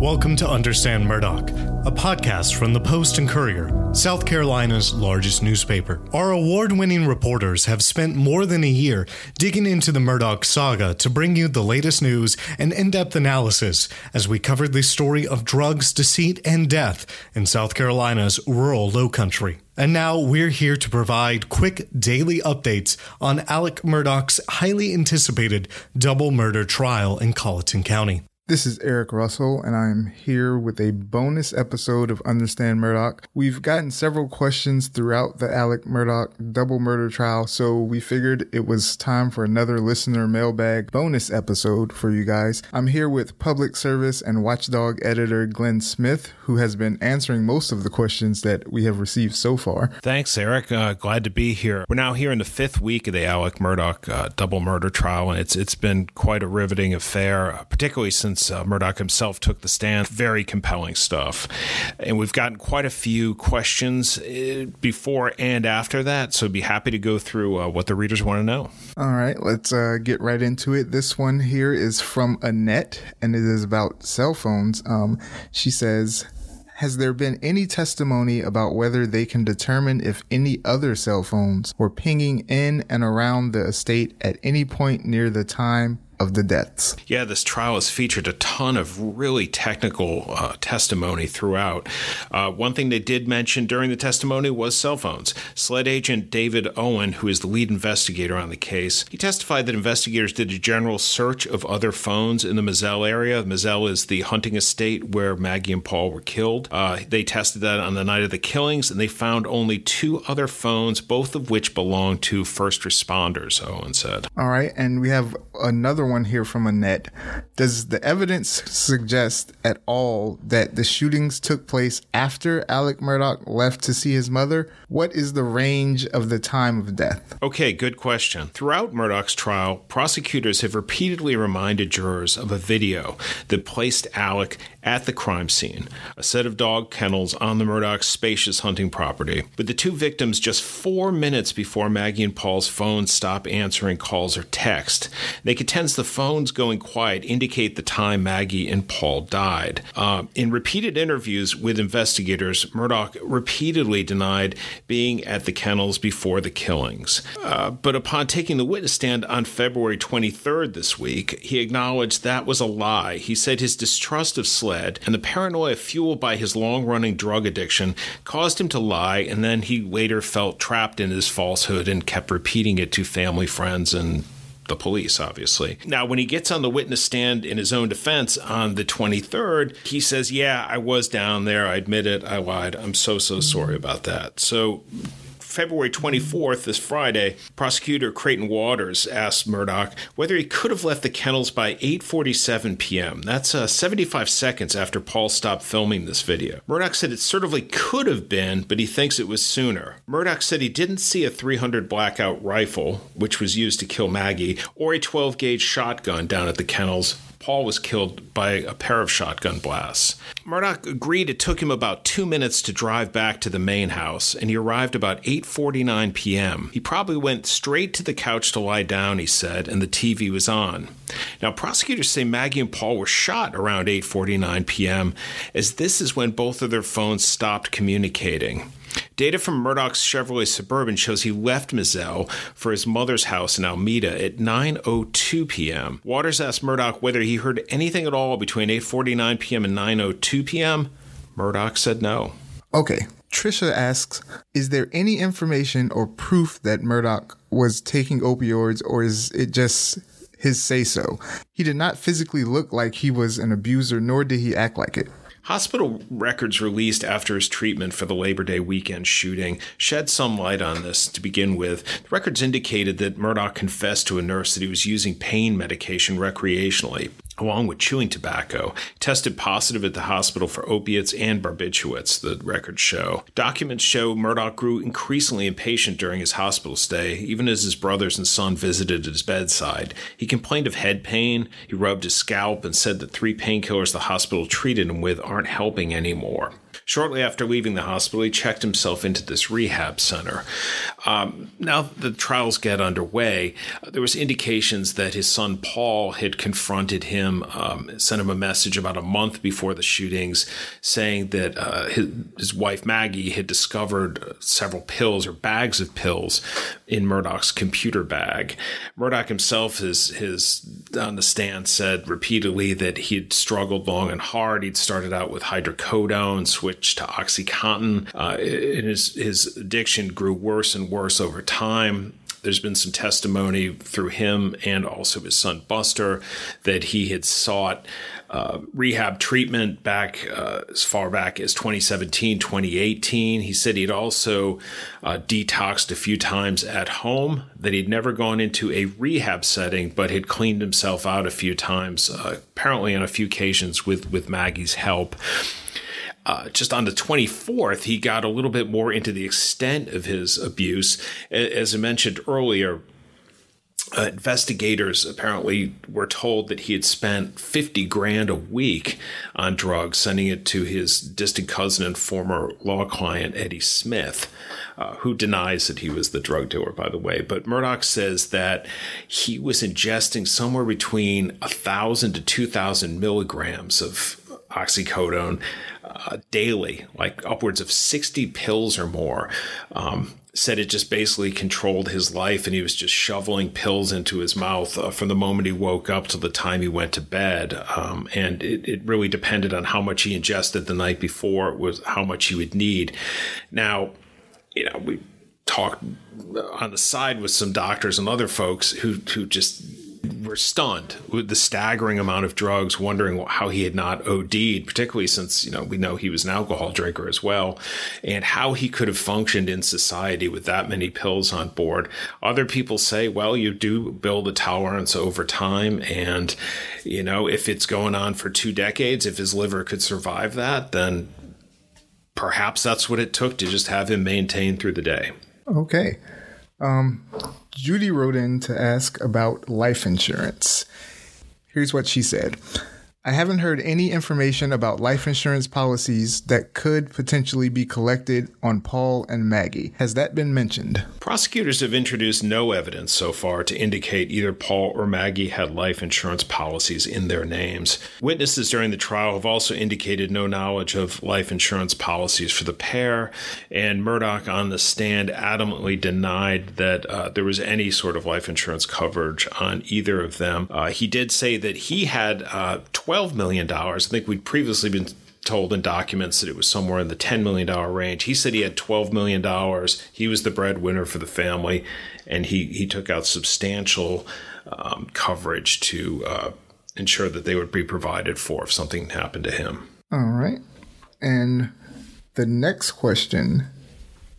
Welcome to Understand Murdaugh, a podcast from the Post and Courier, South Carolina's largest newspaper. Our award winning reporters have spent more than a year digging into the Murdaugh saga to bring you the latest news and in depth analysis as we covered the story of drugs, deceit, and death in South Carolina's rural lowcountry. And now we're here to provide quick daily updates on Alex Murdaugh's highly anticipated double murder trial in Colleton County. This is Eric Russell, and I'm here with a bonus episode of Understand Murdaugh. We've gotten several questions throughout the Alex Murdaugh double murder trial, so we figured it was time for another listener mailbag bonus episode for you guys. I'm here with public service and watchdog editor Glenn Smith, who has been answering most of the questions that we have received so far. Thanks, Eric. Uh, glad to be here. We're now here in the fifth week of the Alex Murdaugh uh, double murder trial, and it's it's been quite a riveting affair, uh, particularly since uh, Murdaugh himself took the stand. Very compelling stuff. And we've gotten quite a few questions uh, before and after that. So be happy to go through uh, what the readers want to know. All right, let's uh, get right into it. This one here is from Annette, and it is about cell phones. Um, she says, has there been any testimony about whether they can determine if any other cell phones were pinging in and around the estate at any point near the time of the deaths. Yeah, this trial has featured a ton of really technical uh, testimony throughout. Uh, one thing they did mention during the testimony was cell phones. SLED agent David Owen, who is the lead investigator on the case, he testified that investigators did a general search of other phones in the Moselle area. Moselle is the hunting estate where Maggie and Paul were killed. Uh, they tested that on the night of the killings, and they found only two other phones, both of which belonged to first responders, Owen said. All right, and we have another one here from Annette. Does the evidence suggest at all that the shootings took place after Alex Murdaugh left to see his mother? What is the range of the time of death? Okay, good question. Throughout Murdaugh's trial, prosecutors have repeatedly reminded jurors of a video that placed Alex at the crime scene, a set of dog kennels on the Murdaugh spacious hunting property, with the two victims just four minutes before Maggie and Paul's phones stop answering calls or text. They contend the phones going quiet indicate the time Maggie and Paul died. Uh, in repeated interviews with investigators, Murdaugh repeatedly denied being at the kennels before the killings. Uh, but upon taking the witness stand on February 23rd this week, he acknowledged that was a lie. He said his distrust of SLED and the paranoia fueled by his long running drug addiction caused him to lie, and then he later felt trapped in his falsehood and kept repeating it to family, friends, and the police, obviously. Now, when he gets on the witness stand in his own defense on the 23rd, he says, Yeah, I was down there. I admit it. I lied. I'm so, so sorry about that. So, February 24th, this Friday, prosecutor Creighton Waters asked Murdaugh whether he could have left the kennels by 8:47 p.m. That's uh, 75 seconds after Paul stopped filming this video. Murdaugh said it certainly could have been, but he thinks it was sooner. Murdaugh said he didn't see a 300 blackout rifle, which was used to kill Maggie, or a 12 gauge shotgun down at the kennels Paul was killed by a pair of shotgun blasts. Murdaugh agreed it took him about two minutes to drive back to the main house, and he arrived about 8:49 p.m. He probably went straight to the couch to lie down, he said, and the TV was on. Now, prosecutors say Maggie and Paul were shot around 8:49 p.m., as this is when both of their phones stopped communicating. Data from Murdaugh's Chevrolet Suburban shows he left Moselle for his mother's house in Almeda at 9:02 p.m. Waters asked Murdaugh whether he heard anything at all between 8:49 p.m. and 9:02 p.m. Murdaugh said no. Okay. Trisha asks, is there any information or proof that Murdaugh was taking opioids or is it just his say so? He did not physically look like he was an abuser, nor did he act like it. Hospital records released after his treatment for the Labor Day weekend shooting shed some light on this to begin with. The records indicated that Murdaugh confessed to a nurse that he was using pain medication recreationally along with chewing tobacco, tested positive at the hospital for opiates and barbiturates, the records show. Documents show Murdaugh grew increasingly impatient during his hospital stay, even as his brothers and son visited his bedside. He complained of head pain, he rubbed his scalp, and said that three painkillers the hospital treated him with aren't helping anymore. Shortly after leaving the hospital, he checked himself into this rehab center. Um, now the trials get underway, there was indications that his son Paul had confronted him, um, sent him a message about a month before the shootings, saying that uh, his, his wife Maggie had discovered several pills or bags of pills in Murdaugh's computer bag. Murdaugh himself has, has on the stand said repeatedly that he had struggled long and hard. He'd started out with hydrocodone, switched switched to OxyContin. Uh, his, his addiction grew worse and worse over time. There's been some testimony through him and also his son Buster that he had sought uh, rehab treatment back uh, as far back as 2017, 2018. He said he'd also uh, detoxed a few times at home, that he'd never gone into a rehab setting, but had cleaned himself out a few times, uh, apparently on a few occasions with, with Maggie's help uh, just on the 24th, he got a little bit more into the extent of his abuse. As I mentioned earlier, uh, investigators apparently were told that he had spent 50 grand a week on drugs, sending it to his distant cousin and former law client, Eddie Smith. Uh, who denies that he was the drug dealer, by the way. But Murdaugh says that he was ingesting somewhere between a thousand to two thousand milligrams of oxycodone uh, daily, like upwards of 60 pills or more. Um, said it just basically controlled his life and he was just shoveling pills into his mouth uh, from the moment he woke up to the time he went to bed. Um, and it, it really depended on how much he ingested the night before, was how much he would need. Now, you know, we talked on the side with some doctors and other folks who, who just were stunned with the staggering amount of drugs, wondering how he had not OD'd, particularly since, you know, we know he was an alcohol drinker as well, and how he could have functioned in society with that many pills on board. Other people say, well, you do build a tolerance over time. And, you know, if it's going on for two decades, if his liver could survive that, then perhaps that's what it took to just have him maintain through the day. Okay. Um, Judy wrote in to ask about life insurance. Here's what she said I haven't heard any information about life insurance policies that could potentially be collected on Paul and Maggie. Has that been mentioned? Prosecutors have introduced no evidence so far to indicate either Paul or Maggie had life insurance policies in their names. Witnesses during the trial have also indicated no knowledge of life insurance policies for the pair, and Murdaugh on the stand adamantly denied that uh, there was any sort of life insurance coverage on either of them. Uh, he did say that he had uh, 12 million. I think we'd previously been told in documents that it was somewhere in the $10 million range. He said he had $12 million. He was the breadwinner for the family, and he, he took out substantial um, coverage to uh, ensure that they would be provided for if something happened to him. All right. And the next question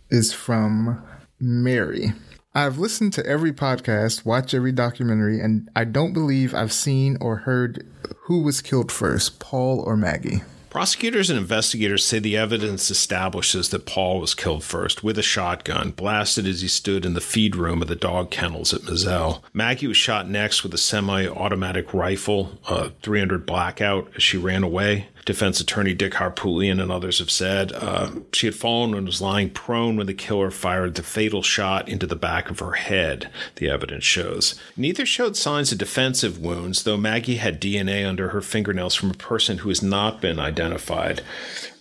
is from Mary. I've listened to every podcast, watched every documentary, and I don't believe I've seen or heard who was killed first, Paul or Maggie. Prosecutors and investigators say the evidence establishes that Paul was killed first with a shotgun, blasted as he stood in the feed room of the dog kennels at Moselle. Maggie was shot next with a semi automatic rifle, a 300 blackout, as she ran away defense attorney Dick Harpootlian and others have said. Uh, she had fallen and was lying prone when the killer fired the fatal shot into the back of her head, the evidence shows. Neither showed signs of defensive wounds, though Maggie had DNA under her fingernails from a person who has not been identified.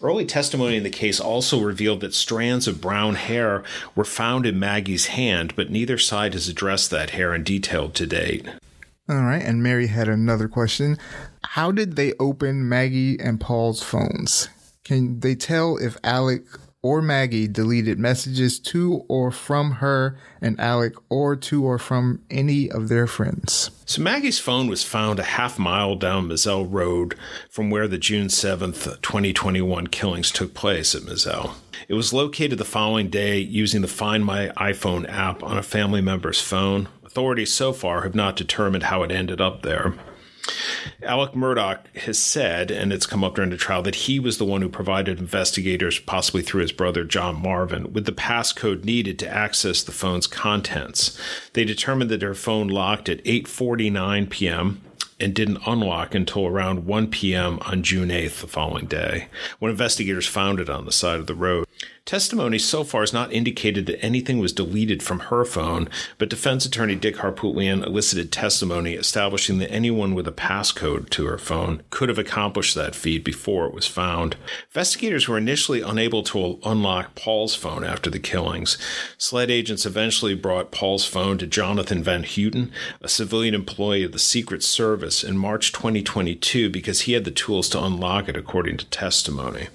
Early testimony in the case also revealed that strands of brown hair were found in Maggie's hand, but neither side has addressed that hair in detail to date. All right, and Mary had another question. How did they open Maggie and Paul's phones? Can they tell if Alex or Maggie deleted messages to or from her and Alex or to or from any of their friends? So Maggie's phone was found a half mile down Moselle Road from where the June 7th, 2021 killings took place at Moselle. It was located the following day using the Find My iPhone app on a family member's phone. Authorities so far have not determined how it ended up there. Alex Murdaugh has said, and it's come up during the trial, that he was the one who provided investigators, possibly through his brother John Marvin, with the passcode needed to access the phone's contents. They determined that her phone locked at 8:49 p.m and didn't unlock until around 1 p.m. on June 8th, the following day, when investigators found it on the side of the road. Testimony so far has not indicated that anything was deleted from her phone, but defense attorney Dick Harpootlian elicited testimony establishing that anyone with a passcode to her phone could have accomplished that feat before it was found. Investigators were initially unable to unlock Paul's phone after the killings. SLED agents eventually brought Paul's phone to Jonathan Van Houten, a civilian employee of the Secret Service, in March 2022 because he had the tools to unlock it, according to testimony.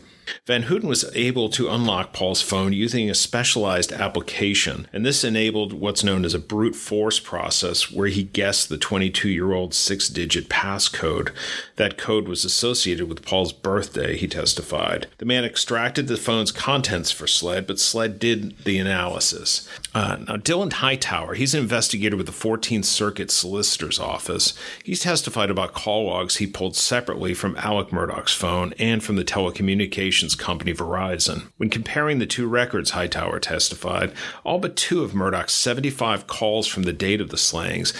Van Houten was able to unlock Paul's phone using a specialized application, and this enabled what's known as a brute force process where he guessed the 22 year old six digit passcode. That code was associated with Paul's birthday, he testified. The man extracted the phone's contents for SLED, but SLED did the analysis. Uh, now, Dylan Hightower, he's an investigator with the 14th Circuit Solicitor's Office. He's testified about call logs he pulled separately from Alex Murdaugh's phone and from the telecommunications company Verizon. When comparing the two records, Hightower testified, all but two of Murdaugh's 75 calls from the date of the slayings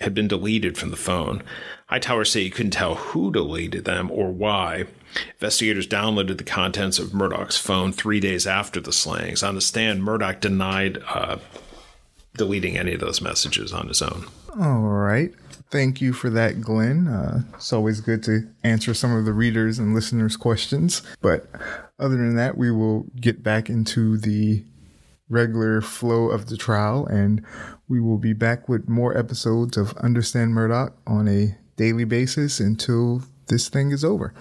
had been deleted from the phone. Hightower said he couldn't tell who deleted them or why. Investigators downloaded the contents of Murdaugh's phone three days after the slayings. On the stand, Murdaugh denied uh, deleting any of those messages on his own. All right. Thank you for that, Glenn. Uh, it's always good to answer some of the readers' and listeners' questions. But other than that, we will get back into the regular flow of the trial and we will be back with more episodes of Understand Murdaugh on a daily basis until this thing is over.